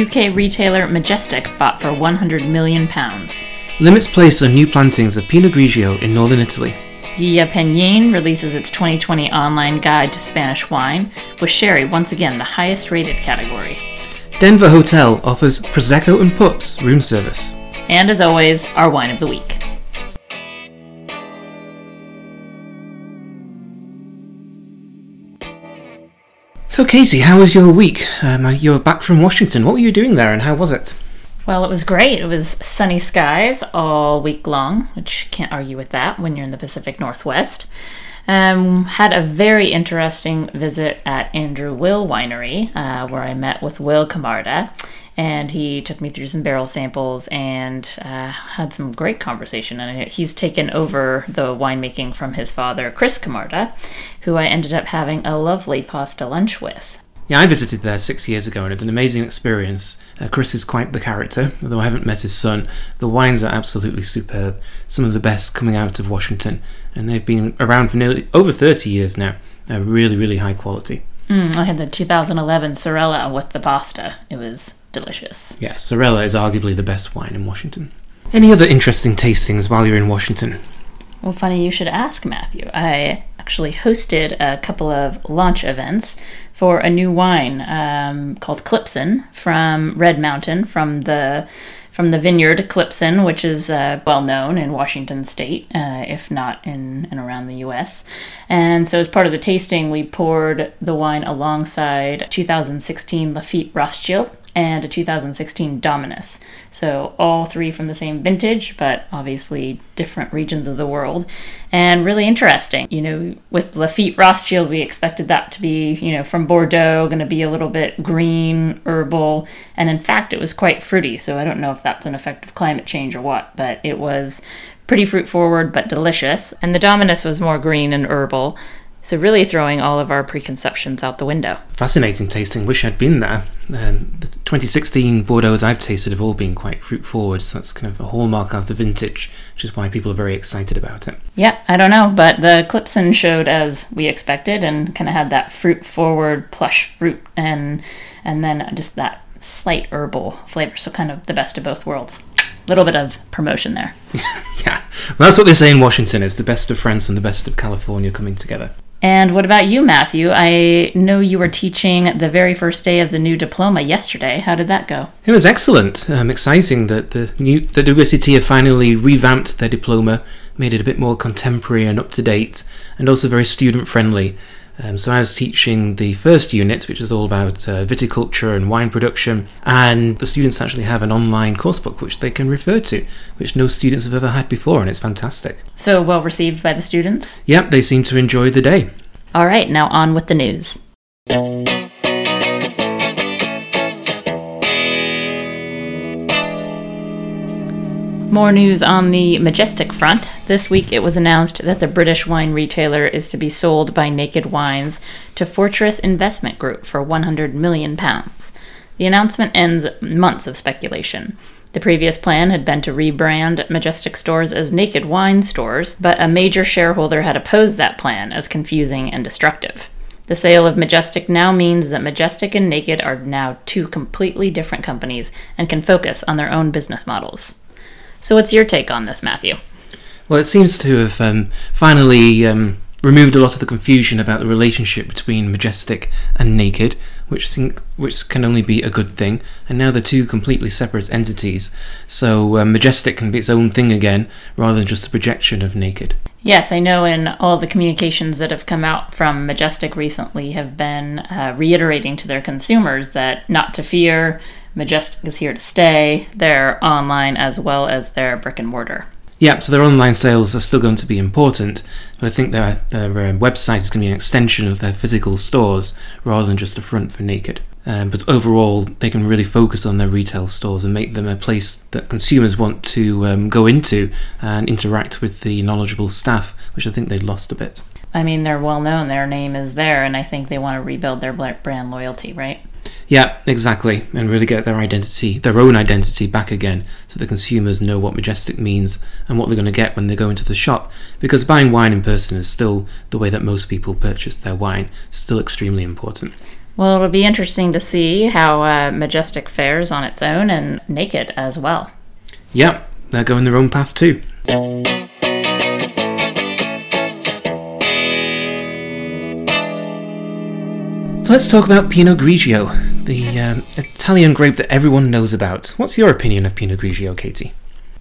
UK retailer Majestic bought for 100 million pounds. Limits placed on new plantings of Pinot Grigio in northern Italy. Guia Peñín releases its 2020 online guide to Spanish wine, with sherry once again the highest rated category. Denver Hotel offers Prosecco and Pups room service. And as always, our wine of the week. So, Casey, how was your week? Um, you're back from Washington. What were you doing there and how was it? Well, it was great. It was sunny skies all week long, which can't argue with that when you're in the Pacific Northwest. Um, had a very interesting visit at Andrew Will Winery, uh, where I met with Will Camarda, and he took me through some barrel samples and uh, had some great conversation. And he's taken over the winemaking from his father, Chris Camarda, who I ended up having a lovely pasta lunch with. Yeah, I visited there six years ago and it's an amazing experience. Uh, Chris is quite the character, although I haven't met his son. The wines are absolutely superb, some of the best coming out of Washington, and they've been around for nearly over 30 years now. They're really, really high quality. Mm, I had the 2011 Sorella with the pasta. It was delicious. Yeah, Sorella is arguably the best wine in Washington. Any other interesting tastings while you're in Washington? Well, funny you should ask, Matthew. I actually hosted a couple of launch events for a new wine um, called Klipsun from Red Mountain from the from the vineyard Klipsun, which is uh, well known in Washington State, uh, if not in and around the U.S. And so, as part of the tasting, we poured the wine alongside 2016 Lafite Rothschild and a 2016 Dominus. So, all three from the same vintage, but obviously different regions of the world. And really interesting. You know, with Lafite Rothschild, we expected that to be, you know, from Bordeaux, going to be a little bit green, herbal. And in fact, it was quite fruity. So, I don't know if that's an effect of climate change or what, but it was pretty fruit forward but delicious. And the Dominus was more green and herbal. So, really throwing all of our preconceptions out the window. Fascinating tasting. Wish I'd been there. Um, the 2016 Bordeaux I've tasted have all been quite fruit forward, so that's kind of a hallmark of the vintage, which is why people are very excited about it. Yeah, I don't know, but the Klipsun showed as we expected and kind of had that fruit forward, plush fruit, and and then just that slight herbal flavor. So, kind of the best of both worlds. A little bit of promotion there. yeah, well, that's what they say in Washington. It's the best of France and the best of California coming together. And what about you, Matthew? I know you were teaching the very first day of the new diploma yesterday. How did that go? It was excellent. Um, exciting that the new the WSET have finally revamped their diploma, made it a bit more contemporary and up to date, and also very student friendly. Um, so I was teaching the first unit, which is all about uh, viticulture and wine production, and the students actually have an online coursebook which they can refer to, which no students have ever had before, and it's fantastic. So well received by the students? Yep, they seem to enjoy the day. All right, now on with the news. More news on the Majestic front. This week it was announced that the British wine retailer is to be sold by Naked Wines to Fortress Investment Group for 100 million pounds. The announcement ends months of speculation. The previous plan had been to rebrand Majestic stores as Naked Wine stores, but a major shareholder had opposed that plan as confusing and destructive. The sale of Majestic now means that Majestic and Naked are now two completely different companies and can focus on their own business models. So, what's your take on this, Matthew? Well, it seems to have um, finally um, removed a lot of the confusion about the relationship between Majestic and Naked, which which can only be a good thing. And now they're two completely separate entities, so uh, Majestic can be its own thing again, rather than just a projection of Naked. Yes, I know in all the communications that have come out from Majestic recently have been uh, reiterating to their consumers that not to fear, Majestic is here to stay, their online as well as their brick and mortar. Yeah, so their online sales are still going to be important, but I think their, their uh, website is going to be an extension of their physical stores rather than just a front for Naked. Um, but overall, they can really focus on their retail stores and make them a place that consumers want to um, go into and interact with the knowledgeable staff, which I think they lost a bit. I mean, they're well known, their name is there, and I think they want to rebuild their brand loyalty, right? Yeah, exactly, and really get their identity, their own identity back again, so the consumers know what Majestic means and what they're going to get when they go into the shop. Because buying wine in person is still the way that most people purchase their wine, still extremely important. Well, it'll be interesting to see how uh, Majestic fares on its own and Naked as well. Yep, they're going their own path too. Let's talk about Pinot Grigio, the um, Italian grape that everyone knows about. What's your opinion of Pinot Grigio, Katie?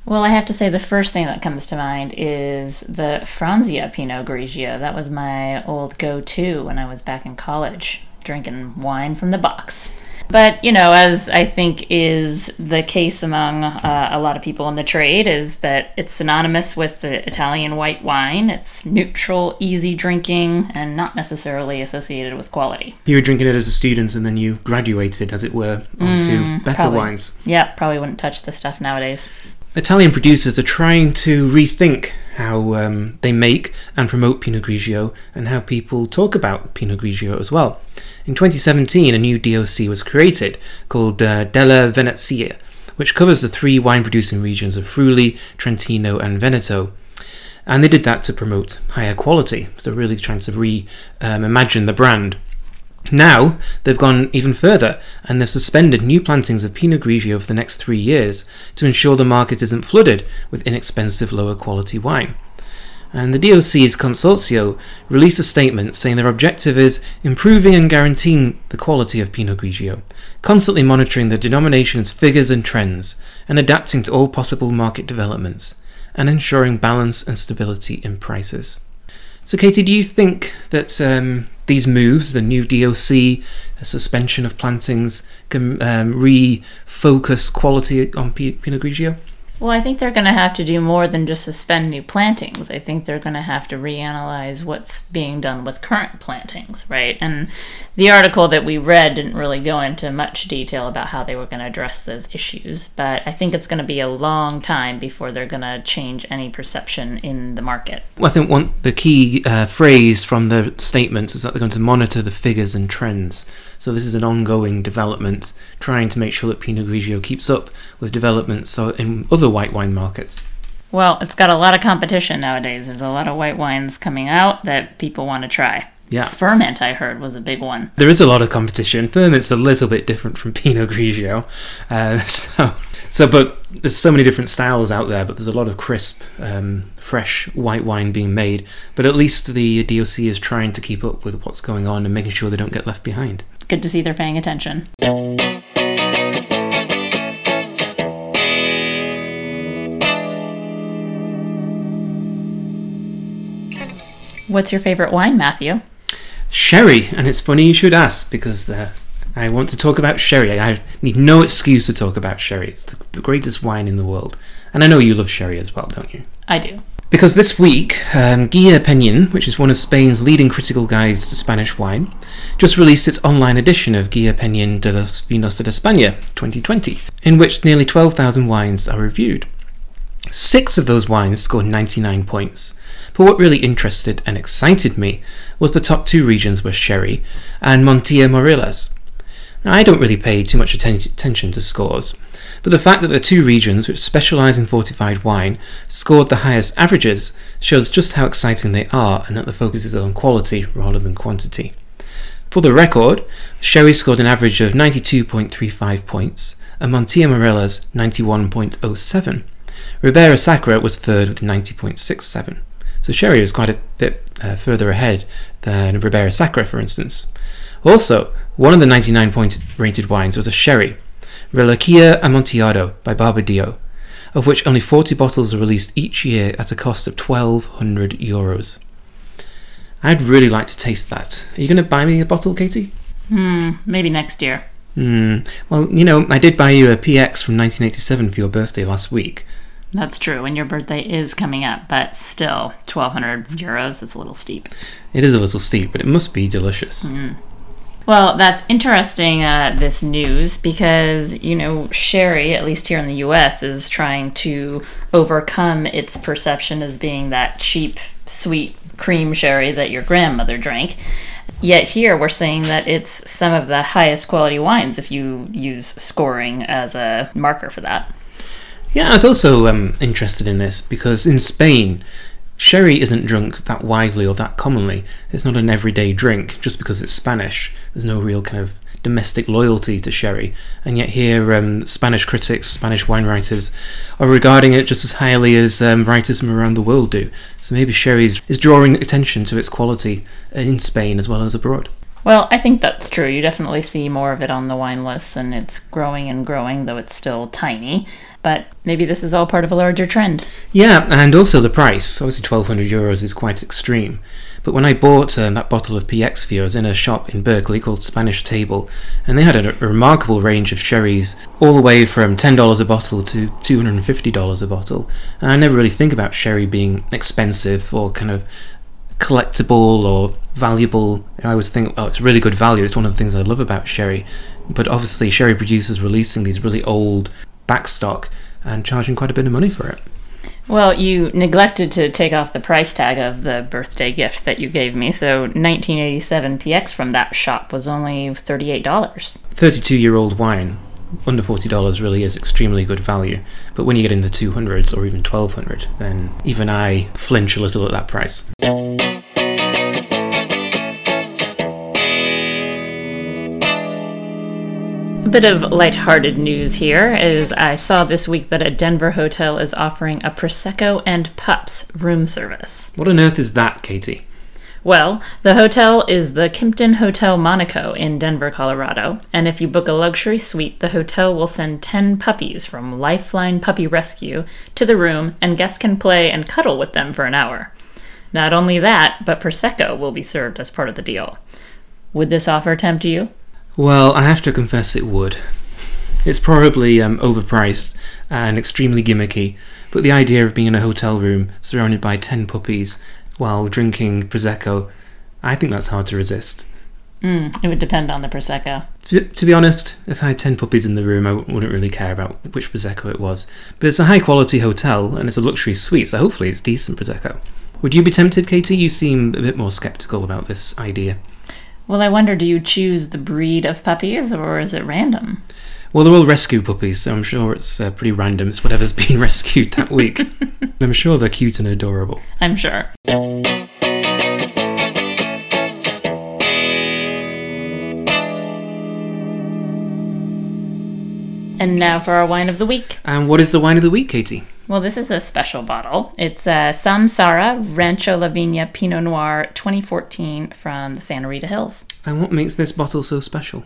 Well, I have to say the first thing that comes to mind is the Franzia Pinot Grigio. That was my old go-to when I was back in college, drinking wine from the box. But, you know, as I think is the case among uh, a lot of people in the trade, is that it's synonymous with the Italian white wine. It's neutral, easy drinking, and not necessarily associated with quality. You were drinking it as a student and then you graduated, as it were, onto Mm, better probably. wines. Yeah, probably wouldn't touch the stuff nowadays. Italian producers are trying to rethink how um, they make and promote Pinot Grigio and how people talk about Pinot Grigio as well. In 2017, a new DOC was created called uh, delle Venezie, which covers the three wine producing regions of Friuli, Trentino, and Veneto. And they did that to promote higher quality, so really trying to reimagine um, the brand. Now, they've gone even further and they've suspended new plantings of Pinot Grigio for the next three years to ensure the market isn't flooded with inexpensive, lower quality wine. And the DOC's Consorzio released a statement saying their objective is improving and guaranteeing the quality of Pinot Grigio, constantly monitoring the denomination's figures and trends, and adapting to all possible market developments, and ensuring balance and stability in prices. So, Katie, do you think that um, these moves, the new DOC, a suspension of plantings, can um, refocus quality on Pinot Grigio? Well, I think they're going to have to do more than just suspend new plantings. I think they're going to have to reanalyze what's being done with current plantings, right? And the article that we read didn't really go into much detail about how they were going to address those issues, but I think it's going to be a long time before they're going to change any perception in the market. Well, I think one the key uh, phrase from the statement is that they're going to monitor the figures and trends. So this is an ongoing development, trying to make sure that Pinot Grigio keeps up with developments so in other white wine markets. Well, it's got a lot of competition nowadays. There's a lot of white wines coming out that people want to try. Yeah. Furmint, I heard, was a big one. There is a lot of competition. Furmint's a little bit different from Pinot Grigio, uh, so so but there's so many different styles out there. But there's a lot of crisp, um, fresh white wine being made. But at least the DOC is trying to keep up with what's going on and making sure they don't get left behind. Good to see they're paying attention. What's your favorite wine, Matthew? Sherry, and it's funny you should ask because uh, I want to talk about sherry. I need no excuse to talk about sherry. It's the greatest wine in the world, and I know you love sherry as well, don't you? I do. Because this week, um, Guia Peñín, which is one of Spain's leading critical guides to Spanish wine, just released its online edition of Guia Peñín de los Vinos de España 2020, in which nearly 12,000 wines are reviewed. Six of those wines scored 99 points, but what really interested and excited me was the top two regions were Sherry and Montilla Moriles. Now, I don't really pay too much atten- attention to scores, but the fact that the two regions which specialise in fortified wine scored the highest averages shows just how exciting they are and that the focus is on quality rather than quantity. For the record, Sherry scored an average of 92.35 points and Montilla Moriles 91.07. Ribera Sacra was third with 90.67. So Sherry was quite a bit uh, further ahead than Ribera Sacra, for instance. Also, one of the 99 point rated wines was a sherry, Reliquia Amontillado by Barbadillo, of which only 40 bottles are released each year at a cost of 1200 euros. I'd really like to taste that. Are you going to buy me a bottle, Katie? Hmm, maybe next year. Hmm. Well, you know, I did buy you a PX from 1987 for your birthday last week. That's true, and your birthday is coming up, but still, 1200 euros is a little steep. It is a little steep, but it must be delicious. Well, that's interesting, uh, this news, because, you know, sherry, at least here in the US, is trying to overcome its perception as being that cheap, sweet cream sherry that your grandmother drank. Yet here we're saying that it's some of the highest quality wines if you use scoring as a marker for that. Yeah, I was also um, interested in this because in Spain, Sherry isn't drunk that widely or that commonly. It's not an everyday drink just because it's Spanish. There's no real kind of domestic loyalty to sherry, and yet here um, Spanish critics, Spanish wine writers, are regarding it just as highly as um, writers from around the world do. So maybe sherry is drawing attention to its quality in Spain as well as abroad. Well, I think that's true. You definitely see more of it on the wine lists, and it's growing and growing, though it's still tiny. But maybe this is all part of a larger trend. Yeah, and also the price. Obviously, 1200 euros is quite extreme. But when I bought um, that bottle of PX for you, I was in a shop in Berkeley called Spanish Table, and they had a, a remarkable range of sherries, all the way from $10 a bottle to $250 a bottle. And I never really think about sherry being expensive or kind of collectible or valuable. I always think, oh, it's really good value. It's one of the things I love about sherry. But obviously, sherry producers releasing these really old backstock and charging quite a bit of money for it. Well, you neglected to take off the price tag of the birthday gift that you gave me. So 1987 PX from that shop was only $38. 32 year old wine under $40 really is extremely good value. But when you get in the 200s or even 1200, then even I flinch a little at that price. A bit of light-hearted news here is I saw this week that a Denver hotel is offering a Prosecco and Pups room service. What on earth is that, Katie? Well, the hotel is the Kimpton Hotel Monaco in Denver, Colorado, and if you book a luxury suite, the hotel will send 10 puppies from Lifeline Puppy Rescue to the room, and guests can play and cuddle with them for an hour. Not only that, but Prosecco will be served as part of the deal. Would this offer tempt you? Well, I have to confess it would. It's probably um, overpriced and extremely gimmicky, but the idea of being in a hotel room surrounded by 10 puppies while drinking Prosecco, I think that's hard to resist. Mm, it would depend on the Prosecco. To, to be honest, if I had 10 puppies in the room, I wouldn't really care about which Prosecco it was. But it's a high quality hotel and it's a luxury suite, so hopefully it's decent Prosecco. Would you be tempted, Katie? You seem a bit more skeptical about this idea. Well, I wonder do you choose the breed of puppies or is it random? Well, they're all rescue puppies, so I'm sure it's uh, pretty random. It's whatever's been rescued that week. I'm sure they're cute and adorable. I'm sure. And now for our wine of the week. And what is the wine of the week, Katie? Well, this is a special bottle. It's a Samsara Rancho La Viña Pinot Noir 2014 from the Santa Rita Hills. And what makes this bottle so special?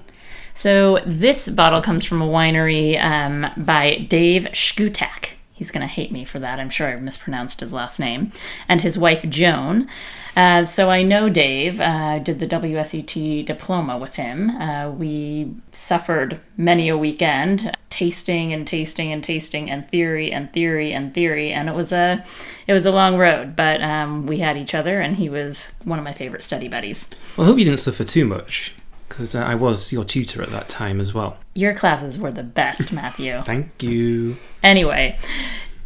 So, this bottle comes from a winery um, by Dave Schkutak. He's going to hate me for that. I'm sure I mispronounced his last name. And his wife, Joan. Uh, so I know Dave, uh, did the WSET diploma with him. Uh, we suffered many a weekend tasting and tasting and tasting and theory and theory and theory and it was a it was a long road but um, we had each other and he was one of my favorite study buddies well i hope you didn't suffer too much because uh, i was your tutor at that time as well your classes were the best matthew thank you anyway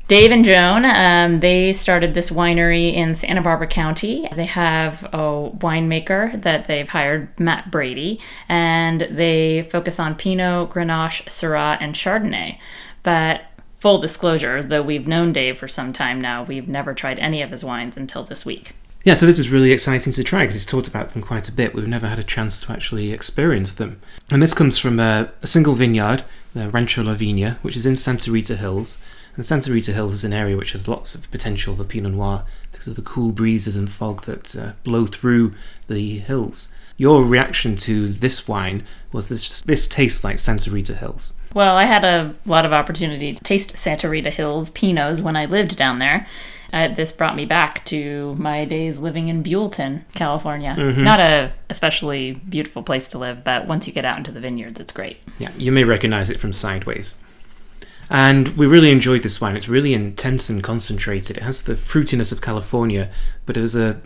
Dave and Joan, um, they started this winery in Santa Barbara County. They have a winemaker that they've hired, Matt Brady, and they focus on Pinot, Grenache, Syrah, and Chardonnay. But full disclosure, though we've known Dave for some time now, we've never tried any of his wines until this week. Yeah, so this is really exciting to try because he's talked about them quite a bit. We've never had a chance to actually experience them. And this comes from a, a single vineyard, the Rancho La which is in Santa Rita Hills. And Santa Rita Hills is an area which has lots of potential for Pinot Noir because of the cool breezes and fog that uh, blow through the hills. Your reaction to this wine was this this tastes like Santa Rita Hills. Well, I had a lot of opportunity to taste Santa Rita Hills Pinots when I lived down there. Uh, this brought me back to my days living in Buellton, California. Mm-hmm. Not a especially beautiful place to live, but once you get out into the vineyards, it's great. Yeah, you may recognize it from sideways. And we really enjoyed this wine. It's really intense and concentrated. It has the fruitiness of California, but there's a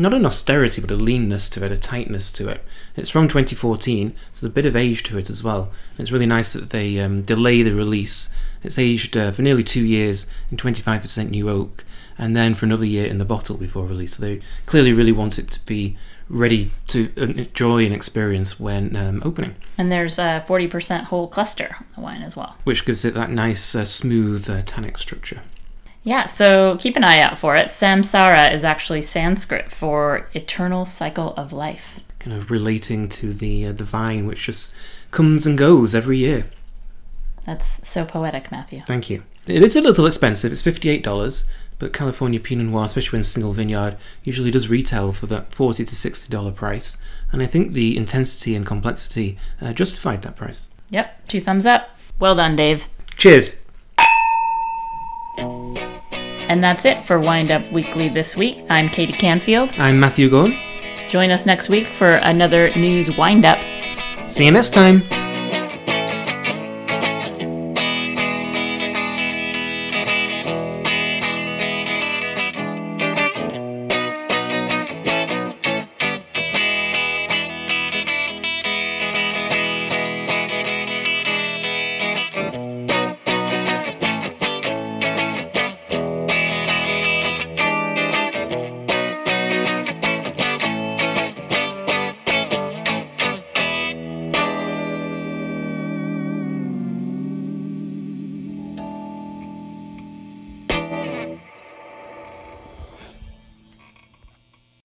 not an austerity, but a leanness to it, a tightness to it. It's from 2014, so there's a bit of age to it as well. It's really nice that they um, delay the release. It's aged uh, for nearly two years in 25% new oak, and then for another year in the bottle before release. So they clearly really want it to be ready to enjoy and experience when um, opening. And there's a 40% whole cluster on the wine as well. Which gives it that nice, uh, smooth uh, tannic structure. Yeah, so keep an eye out for it. Samsara is actually Sanskrit for eternal cycle of life. Kind of relating to the uh, the vine, which just comes and goes every year. That's so poetic, Matthew. Thank you. It is a little expensive. It's fifty-eight dollars, but California Pinot Noir, especially when single vineyard, usually does retail for that forty to sixty dollar price. And I think the intensity and complexity uh, justified that price. Yep, two thumbs up. Well done, Dave. Cheers. And that's it for Wind Up Weekly this week. I'm Katie Canfield. I'm Matthew Gorn. Join us next week for another news wind up. See you next time.